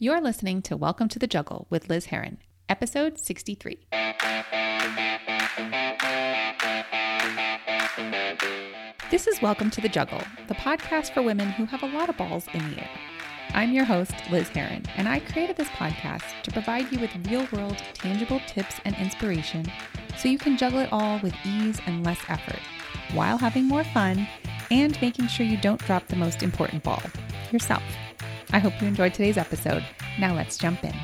You're listening to Welcome to the Juggle with Liz Heron, episode 63. This is Welcome to the Juggle, the podcast for women who have a lot of balls in the air. I'm your host, Liz Heron, and I created this podcast to provide you with real world, tangible tips and inspiration so you can juggle it all with ease and less effort while having more fun and making sure you don't drop the most important ball yourself. I hope you enjoyed today's episode. Now let's jump in.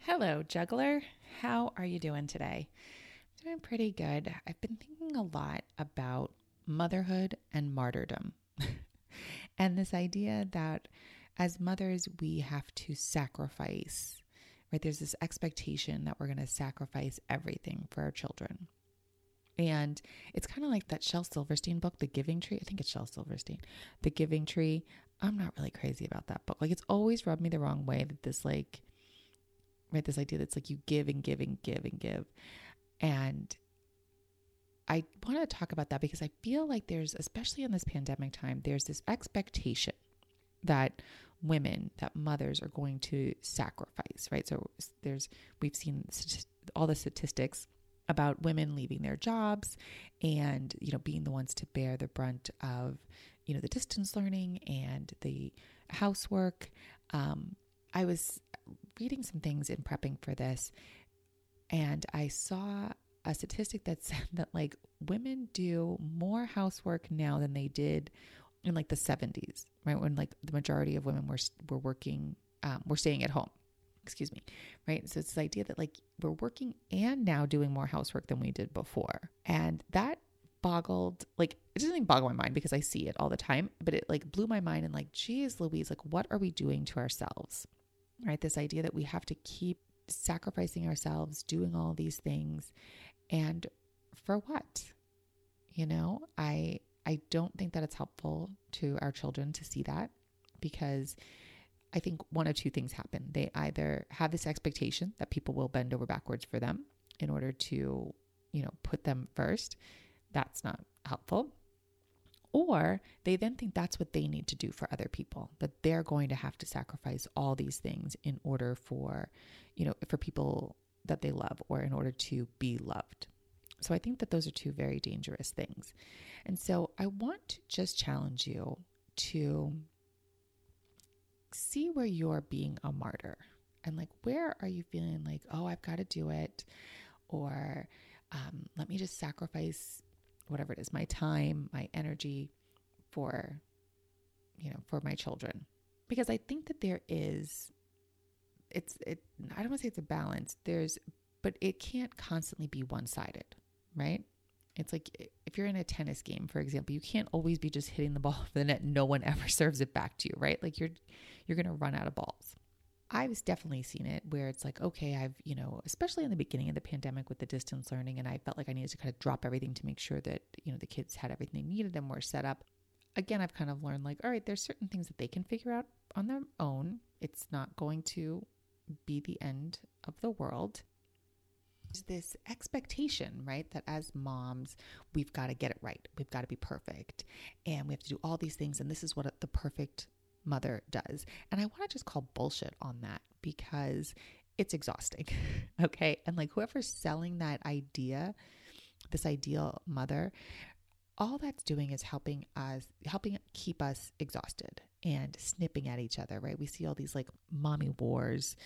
Hello, juggler. How are you doing today? Doing pretty good. I've been thinking a lot about motherhood and martyrdom. and this idea that as mothers, we have to sacrifice, right? There's this expectation that we're going to sacrifice everything for our children. And it's kind of like that Shel Silverstein book, The Giving Tree. I think it's Shel Silverstein, The Giving Tree. I'm not really crazy about that book. Like, it's always rubbed me the wrong way that this, like, right, this idea that's like you give and give and give and give. And I want to talk about that because I feel like there's, especially in this pandemic time, there's this expectation that women, that mothers are going to sacrifice, right? So there's, we've seen all the statistics about women leaving their jobs and you know being the ones to bear the brunt of you know the distance learning and the housework um, i was reading some things in prepping for this and i saw a statistic that said that like women do more housework now than they did in like the 70s right when like the majority of women were were working um, were staying at home excuse me, right? So it's this idea that like we're working and now doing more housework than we did before. And that boggled, like, it doesn't even boggle my mind because I see it all the time, but it like blew my mind and like, geez, Louise, like, what are we doing to ourselves? Right? This idea that we have to keep sacrificing ourselves, doing all these things. And for what? You know, I I don't think that it's helpful to our children to see that because I think one of two things happen. They either have this expectation that people will bend over backwards for them in order to, you know, put them first. That's not helpful. Or they then think that's what they need to do for other people, that they're going to have to sacrifice all these things in order for, you know, for people that they love or in order to be loved. So I think that those are two very dangerous things. And so I want to just challenge you to see where you're being a martyr and like where are you feeling like oh i've got to do it or um, let me just sacrifice whatever it is my time my energy for you know for my children because i think that there is it's it i don't want to say it's a balance there's but it can't constantly be one-sided right it's like if you're in a tennis game, for example, you can't always be just hitting the ball over the net. No one ever serves it back to you, right? Like you're you're going to run out of balls. I've definitely seen it where it's like, okay, I've, you know, especially in the beginning of the pandemic with the distance learning, and I felt like I needed to kind of drop everything to make sure that, you know, the kids had everything they needed and were set up. Again, I've kind of learned like, all right, there's certain things that they can figure out on their own. It's not going to be the end of the world this expectation, right? That as moms, we've got to get it right. We've got to be perfect. And we have to do all these things. And this is what the perfect mother does. And I want to just call bullshit on that because it's exhausting. okay. And like whoever's selling that idea, this ideal mother, all that's doing is helping us, helping keep us exhausted and snipping at each other, right? We see all these like mommy wars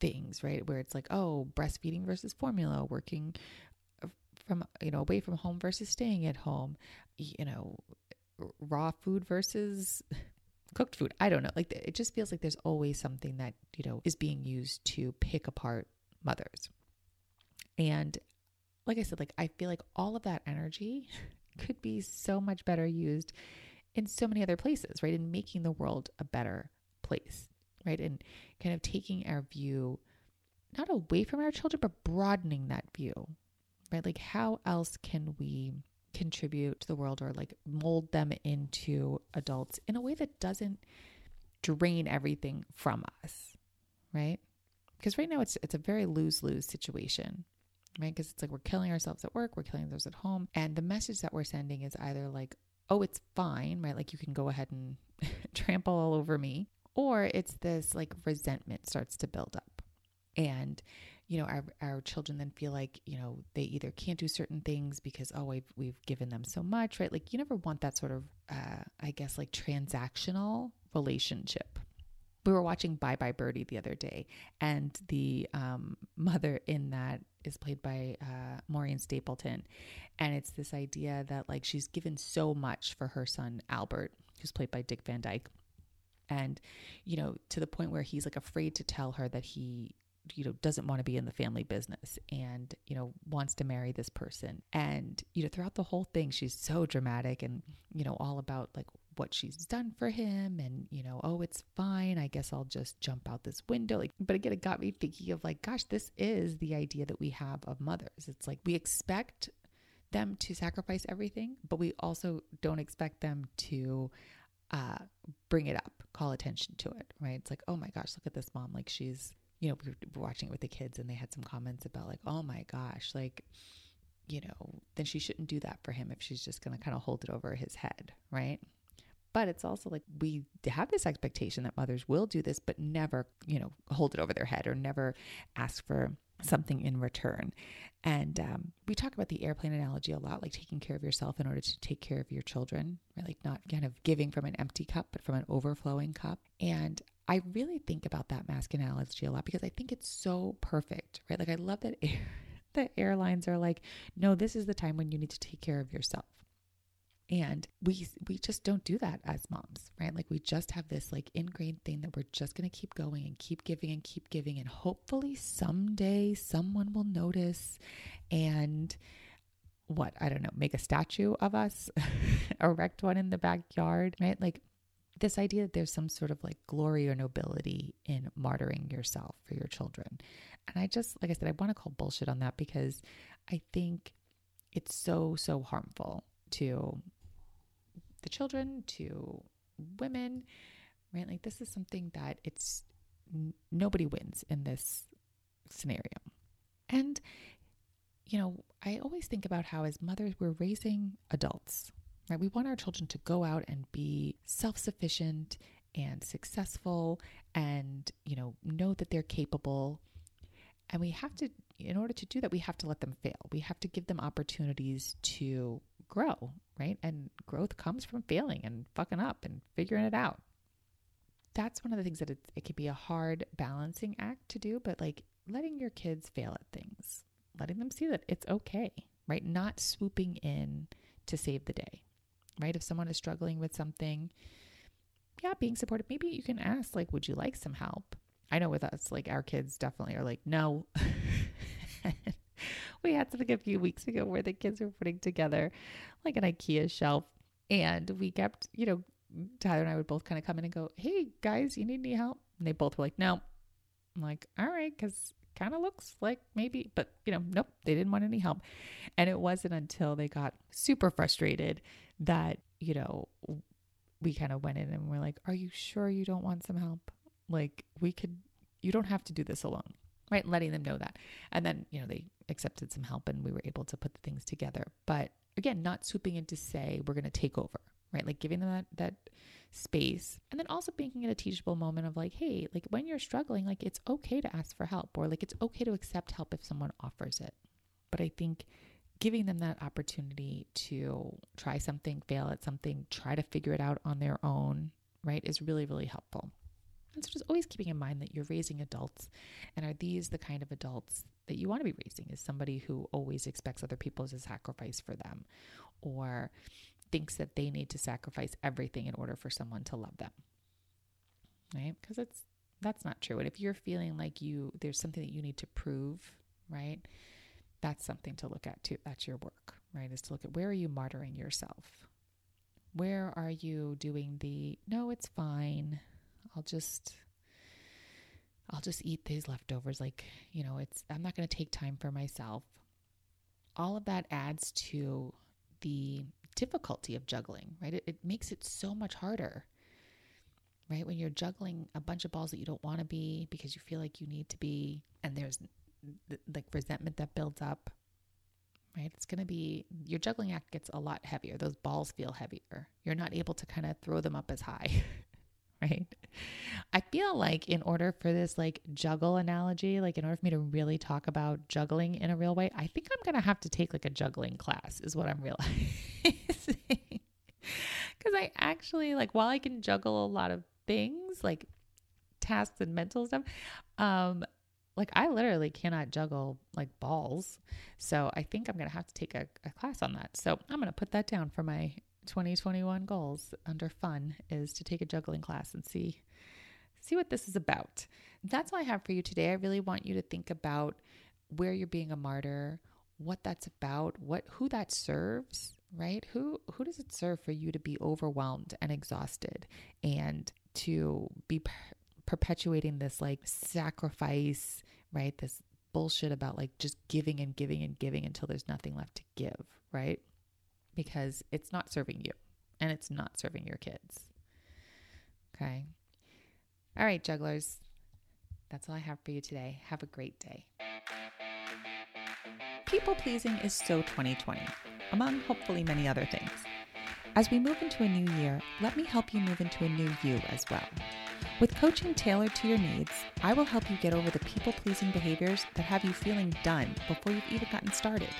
things, right? Where it's like, oh, breastfeeding versus formula, working uh, from, you know, away from home versus staying at home, you know, raw food versus cooked food. I don't know. Like it just feels like there's always something that, you know, is being used to pick apart mothers. And like I said, like I feel like all of that energy could be so much better used in so many other places, right? In making the world a better place right? And kind of taking our view not away from our children, but broadening that view, right? Like, how else can we contribute to the world or like mold them into adults in a way that doesn't drain everything from us, right? Because right now it's it's a very lose lose situation, right? Because it's like we're killing ourselves at work, we're killing ourselves at home, and the message that we're sending is either like, oh, it's fine, right? Like you can go ahead and trample all over me, or it's this like resentment starts to build up. And you know, our, our children then feel like, you know, they either can't do certain things because, oh, we've, we've given them so much, right? Like, you never want that sort of, uh, I guess, like transactional relationship. We were watching Bye Bye Birdie the other day, and the um, mother in that is played by uh, Maureen Stapleton. And it's this idea that, like, she's given so much for her son, Albert, who's played by Dick Van Dyke and you know to the point where he's like afraid to tell her that he you know doesn't want to be in the family business and you know wants to marry this person. And you know throughout the whole thing she's so dramatic and you know all about like what she's done for him and you know oh it's fine. I guess i'll just jump out this window. Like but again it got me thinking of like gosh this is the idea that we have of mothers. It's like we expect them to sacrifice everything but we also don't expect them to uh, bring it up call attention to it right? It's like oh my gosh look at this mom. Like she's you know, we were watching it with the kids and they had some comments about like, oh my gosh, like, you know, then she shouldn't do that for him if she's just going to kind of hold it over his head, right? But it's also like we have this expectation that mothers will do this, but never, you know, hold it over their head or never ask for something in return. And um, we talk about the airplane analogy a lot, like taking care of yourself in order to take care of your children, right? Like not kind of giving from an empty cup, but from an overflowing cup. And I really think about that mask analogy a lot because I think it's so perfect, right? Like I love that air, the airlines are like, no, this is the time when you need to take care of yourself. And we we just don't do that as moms, right? Like we just have this like ingrained thing that we're just going to keep going and keep giving and keep giving and hopefully someday someone will notice and what, I don't know, make a statue of us, erect one in the backyard, right? Like this idea that there's some sort of like glory or nobility in martyring yourself for your children. And I just, like I said, I want to call bullshit on that because I think it's so, so harmful to the children, to women, right? Like this is something that it's nobody wins in this scenario. And, you know, I always think about how as mothers, we're raising adults right? We want our children to go out and be self sufficient and successful and, you know, know that they're capable. And we have to, in order to do that, we have to let them fail. We have to give them opportunities to grow, right? And growth comes from failing and fucking up and figuring it out. That's one of the things that it, it can be a hard balancing act to do, but like letting your kids fail at things, letting them see that it's okay, right? Not swooping in to save the day right? If someone is struggling with something, yeah, being supportive. Maybe you can ask, like, would you like some help? I know with us, like, our kids definitely are like, no. we had something a few weeks ago where the kids were putting together like an IKEA shelf, and we kept, you know, Tyler and I would both kind of come in and go, hey, guys, you need any help? And they both were like, no. I'm like, all right, because kind of looks like maybe, but you know, nope, they didn't want any help. And it wasn't until they got super frustrated that, you know, we kind of went in and we're like, Are you sure you don't want some help? Like, we could, you don't have to do this alone, right? Letting them know that. And then, you know, they accepted some help and we were able to put the things together. But again, not swooping in to say we're going to take over, right? Like giving them that, that space and then also making it a teachable moment of like, hey, like when you're struggling, like it's okay to ask for help or like it's okay to accept help if someone offers it. But I think giving them that opportunity to try something, fail at something, try to figure it out on their own, right, is really, really helpful. And so just always keeping in mind that you're raising adults. And are these the kind of adults that you want to be raising? Is somebody who always expects other people to sacrifice for them or thinks that they need to sacrifice everything in order for someone to love them? Right? Because it's that's not true. And if you're feeling like you there's something that you need to prove, right? That's something to look at too. That's your work, right? Is to look at where are you martyring yourself? Where are you doing the no, it's fine. I'll just I'll just eat these leftovers like, you know, it's I'm not going to take time for myself. All of that adds to the difficulty of juggling, right? It, it makes it so much harder. Right? When you're juggling a bunch of balls that you don't want to be because you feel like you need to be and there's like resentment that builds up, right? It's going to be your juggling act gets a lot heavier. Those balls feel heavier. You're not able to kind of throw them up as high, right? I feel like in order for this like juggle analogy, like in order for me to really talk about juggling in a real way, I think I'm to have to take like a juggling class is what I'm realizing. Cuz I actually like while I can juggle a lot of things like tasks and mental stuff, um like I literally cannot juggle like balls. So I think I'm going to have to take a, a class on that. So I'm going to put that down for my 2021 goals under fun is to take a juggling class and see see what this is about. That's all I have for you today. I really want you to think about where you're being a martyr, what that's about, what who that serves, right? Who who does it serve for you to be overwhelmed and exhausted and to be perpetuating this like sacrifice, right? This bullshit about like just giving and giving and giving until there's nothing left to give, right? Because it's not serving you and it's not serving your kids. Okay. All right, jugglers. That's all I have for you today. Have a great day. People pleasing is so 2020, among hopefully many other things. As we move into a new year, let me help you move into a new you as well. With coaching tailored to your needs, I will help you get over the people pleasing behaviors that have you feeling done before you've even gotten started.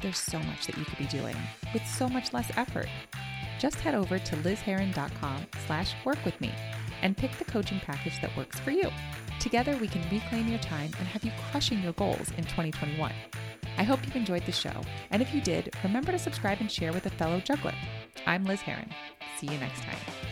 There's so much that you could be doing with so much less effort. Just head over to lizheron.com slash work with me and pick the coaching package that works for you. Together, we can reclaim your time and have you crushing your goals in 2021. I hope you've enjoyed the show, and if you did, remember to subscribe and share with a fellow juggler. I'm Liz Heron. See you next time.